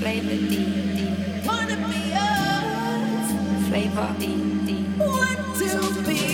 Flavor D. D. Wanna be us? flavor D. Want to be.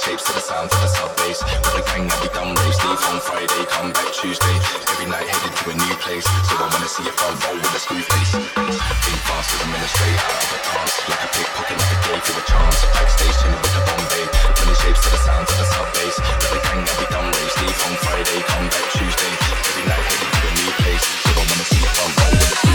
shapes to the sounds of the sub bass. With a gang that become raves, leave on Friday, come back Tuesday. Every night headed to a new place, so I wanna see if I roll with a smooth face. Think fast with a ministry, out of a dance, like a pickpocket, like a gave you a chance. Backstage station with the Bombay, The shapes to the sounds of the sub bass. With a gang that become raves, leave on Friday, come back Tuesday. Every night headed to a new place, so I wanna see if I roll with a.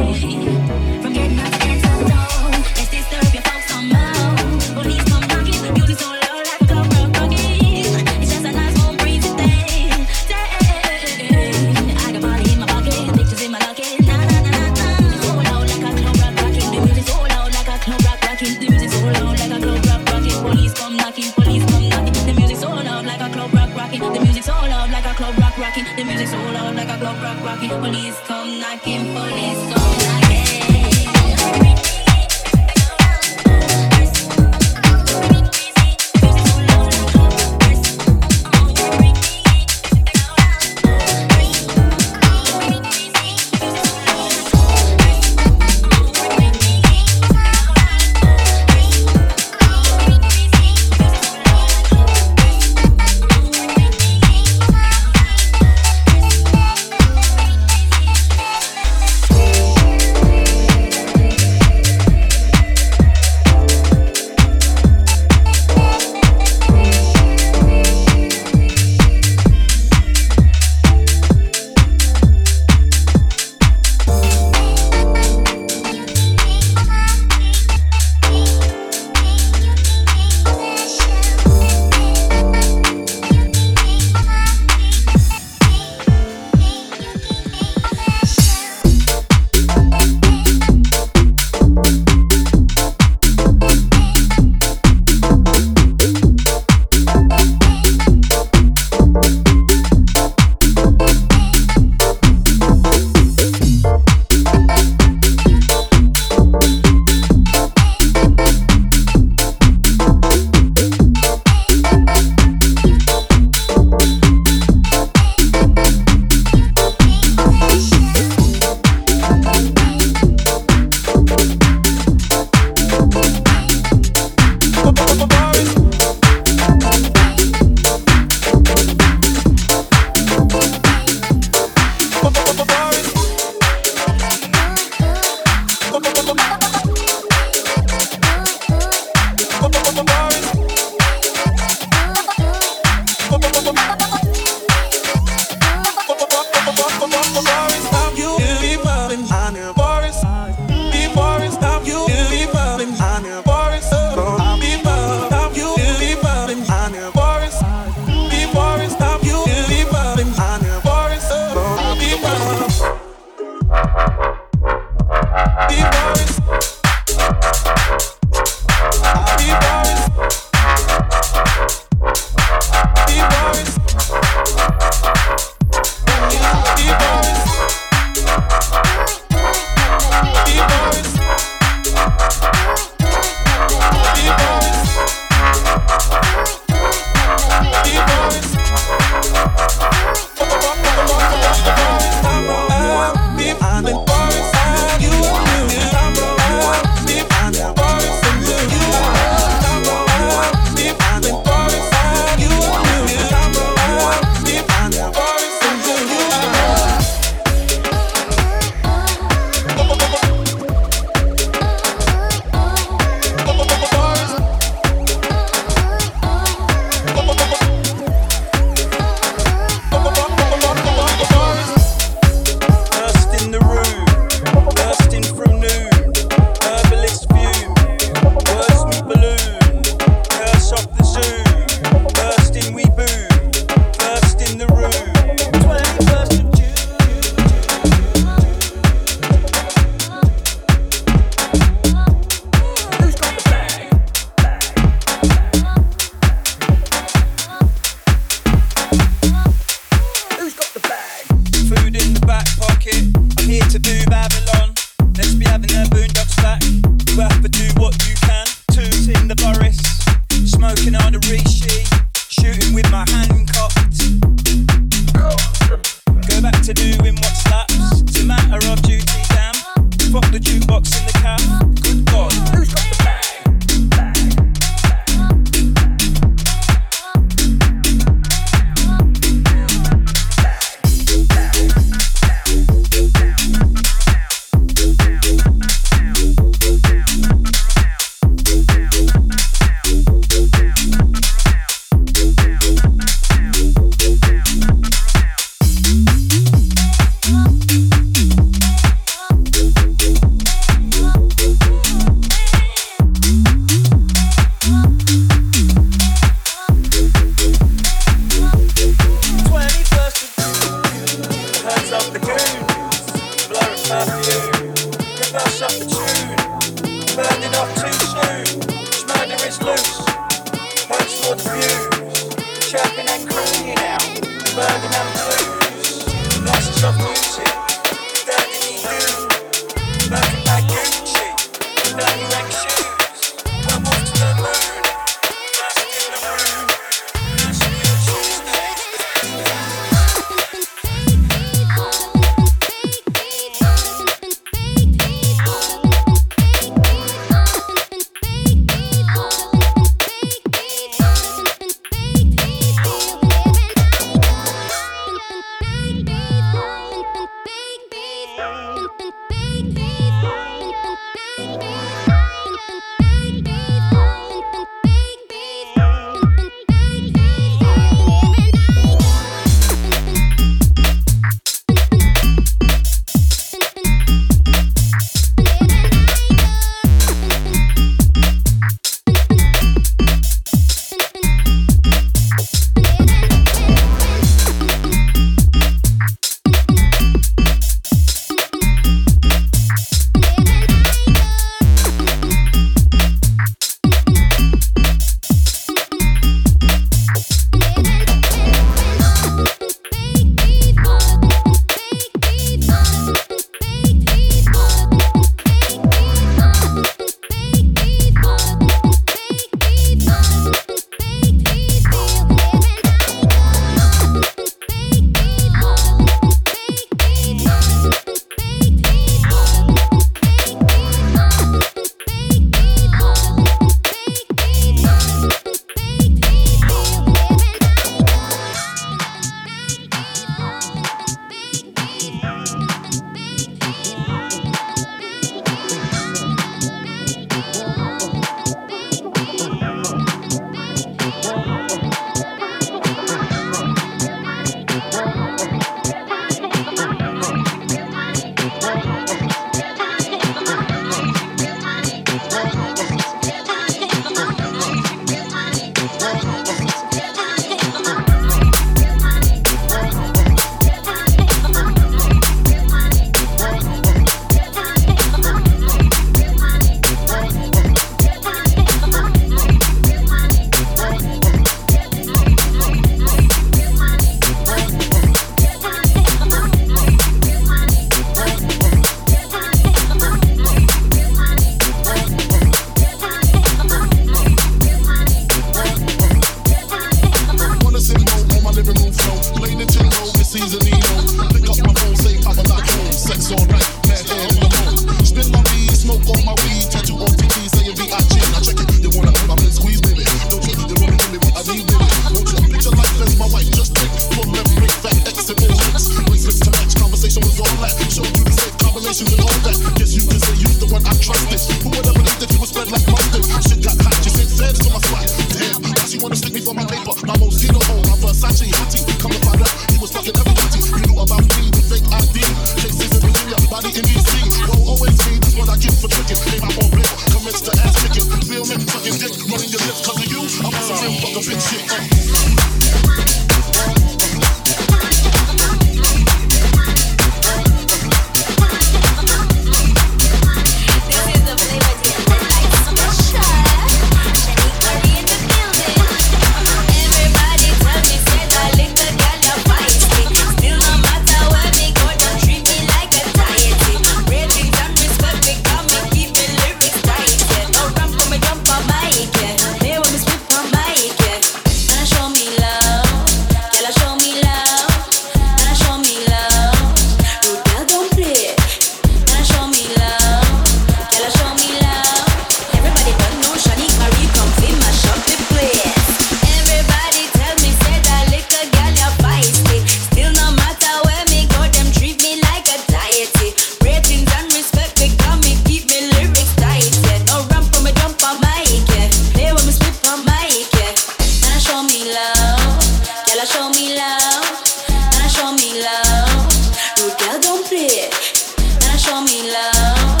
show me love.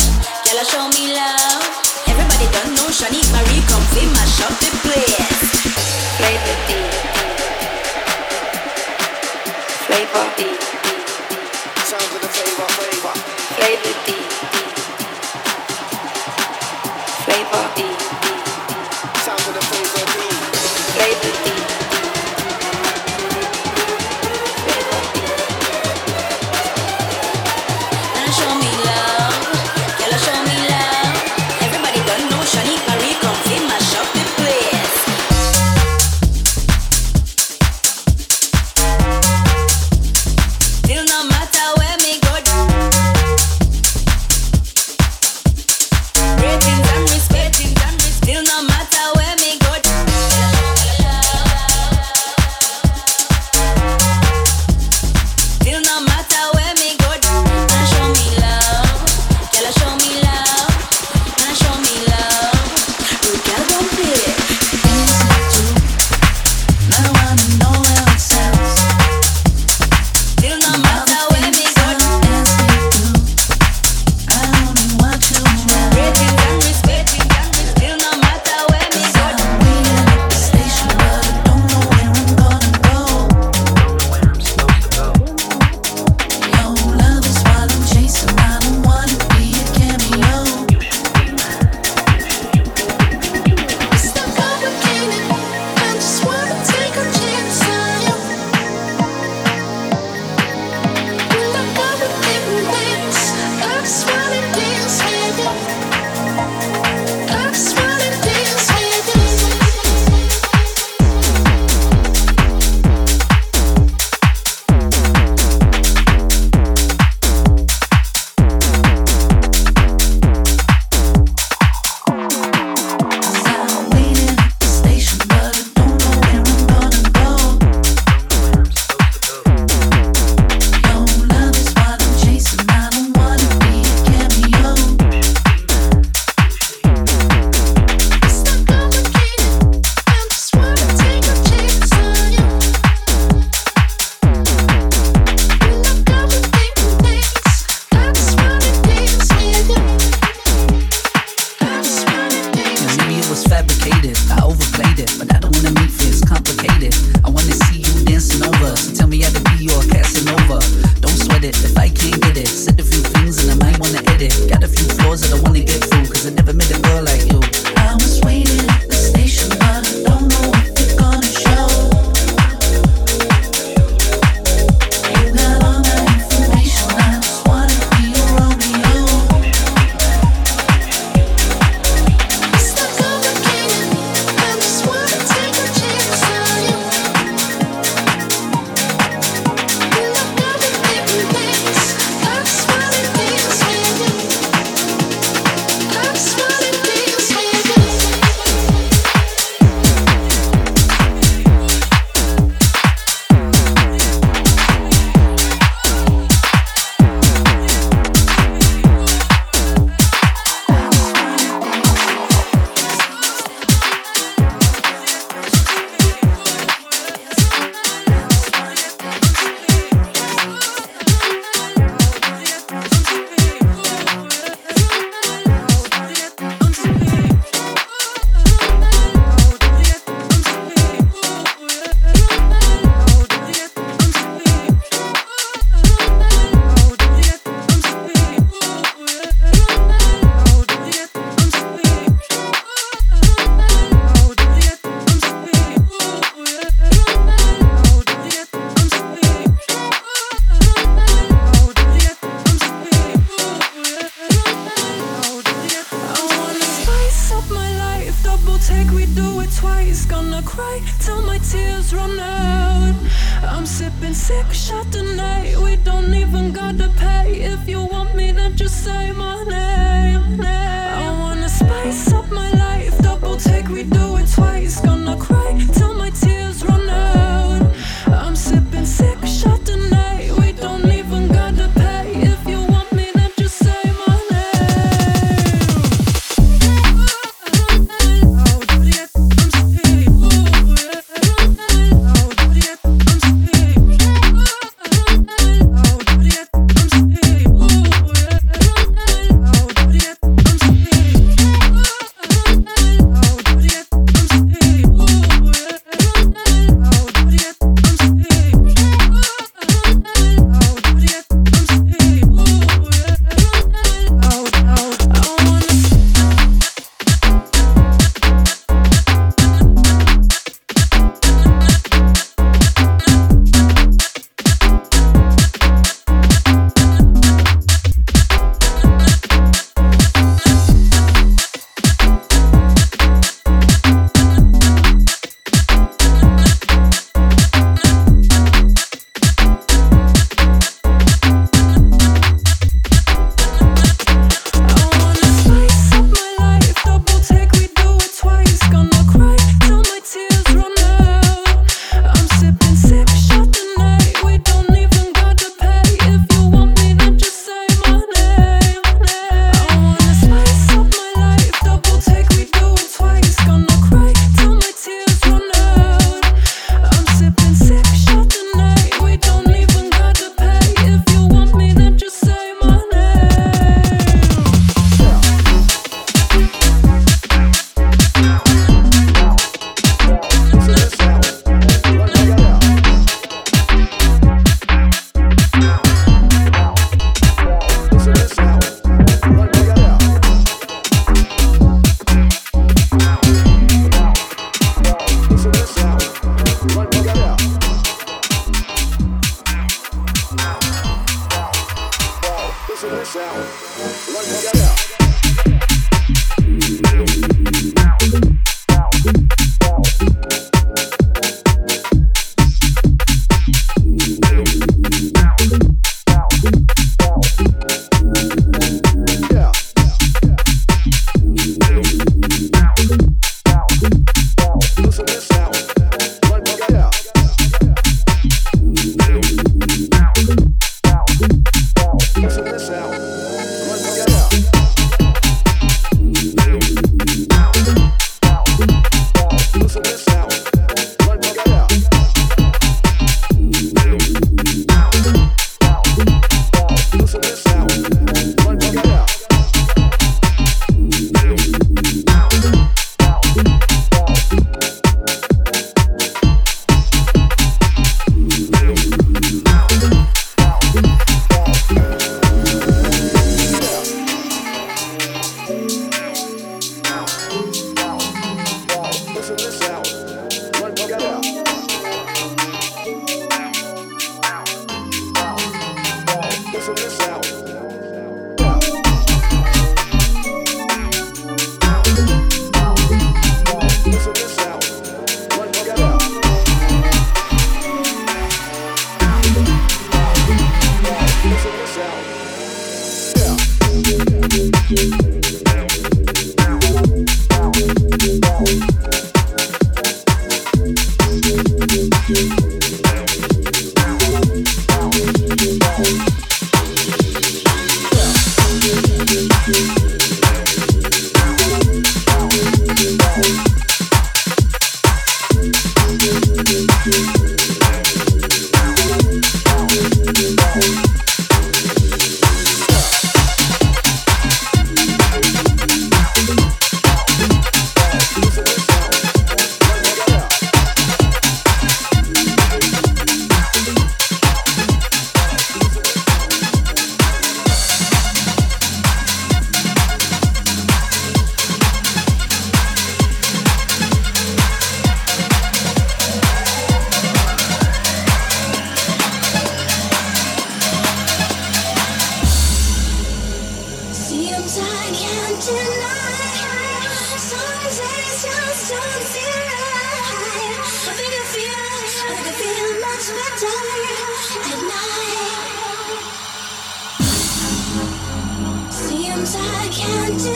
Show me love. Everybody don't know Marie come my. Play. Flavor beat. Flavor, flavor. Flavor.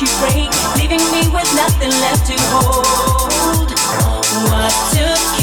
you break, leaving me with nothing left to hold. What took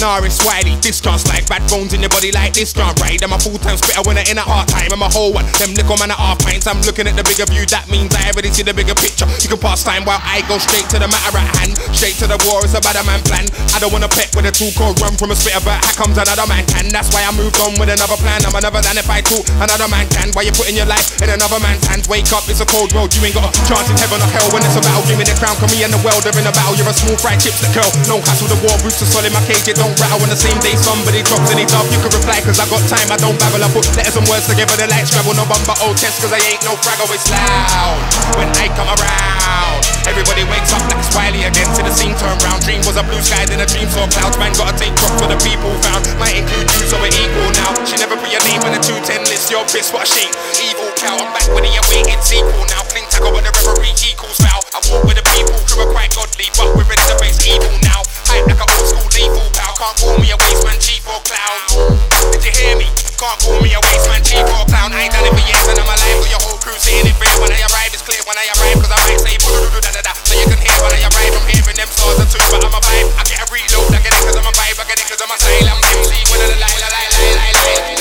like Norris Wiley. Discharge like bad bones in your body like this drum right. I'm a full time spitter when I in a hard time. I'm a whole one. Them little man at half pints. I'm looking at the bigger view. That means I already see the bigger picture. You can pass time while I go straight to the matter at hand. Straight to the war. It's a better man plan. I don't wanna pet with a tool called run from a spitter, but how comes another man can? That's why I moved on with another plan. I'm another than if I talk another man can. Why you putting your life in another man's hands? Wake up, it's a cold road. You ain't got a chance in heaven or hell when it's a battle. Give me the crown, come me and the world. They're in a battle. You're a small fried chips that curl. No hassle, the war boots are solid. My cage, it don't rattle on the same day somebody drops any dub. You can reply, cause I got time, I don't babble. I put letters and words together, the lights travel. No bumper, old test, cause I ain't no fraggle, it's loud. When I come around, everybody wakes up like Wiley again. To the scene turn round. Dream was a blue sky, then a dream saw clouds. Man, gotta take props for the people found. Might include you, so we're equal now. She never put your name on the 210 list, you're pissed, what a shame. Evil cow, I'm back with the awaited sequel now. Clean tackle with the referee equals foul. I walk with the people who are quite godly, but we're ready to face evil now. Hype like an old school lethal pal. Can't call me a waste man, cheap or clown. Did you hear me? Can't call me a waste man, cheap or clown. I ain't done it for years and I'm alive. Got your whole crew saying it real. When I arrive, it's clear when I arrive, cause I might say da da da da. Turn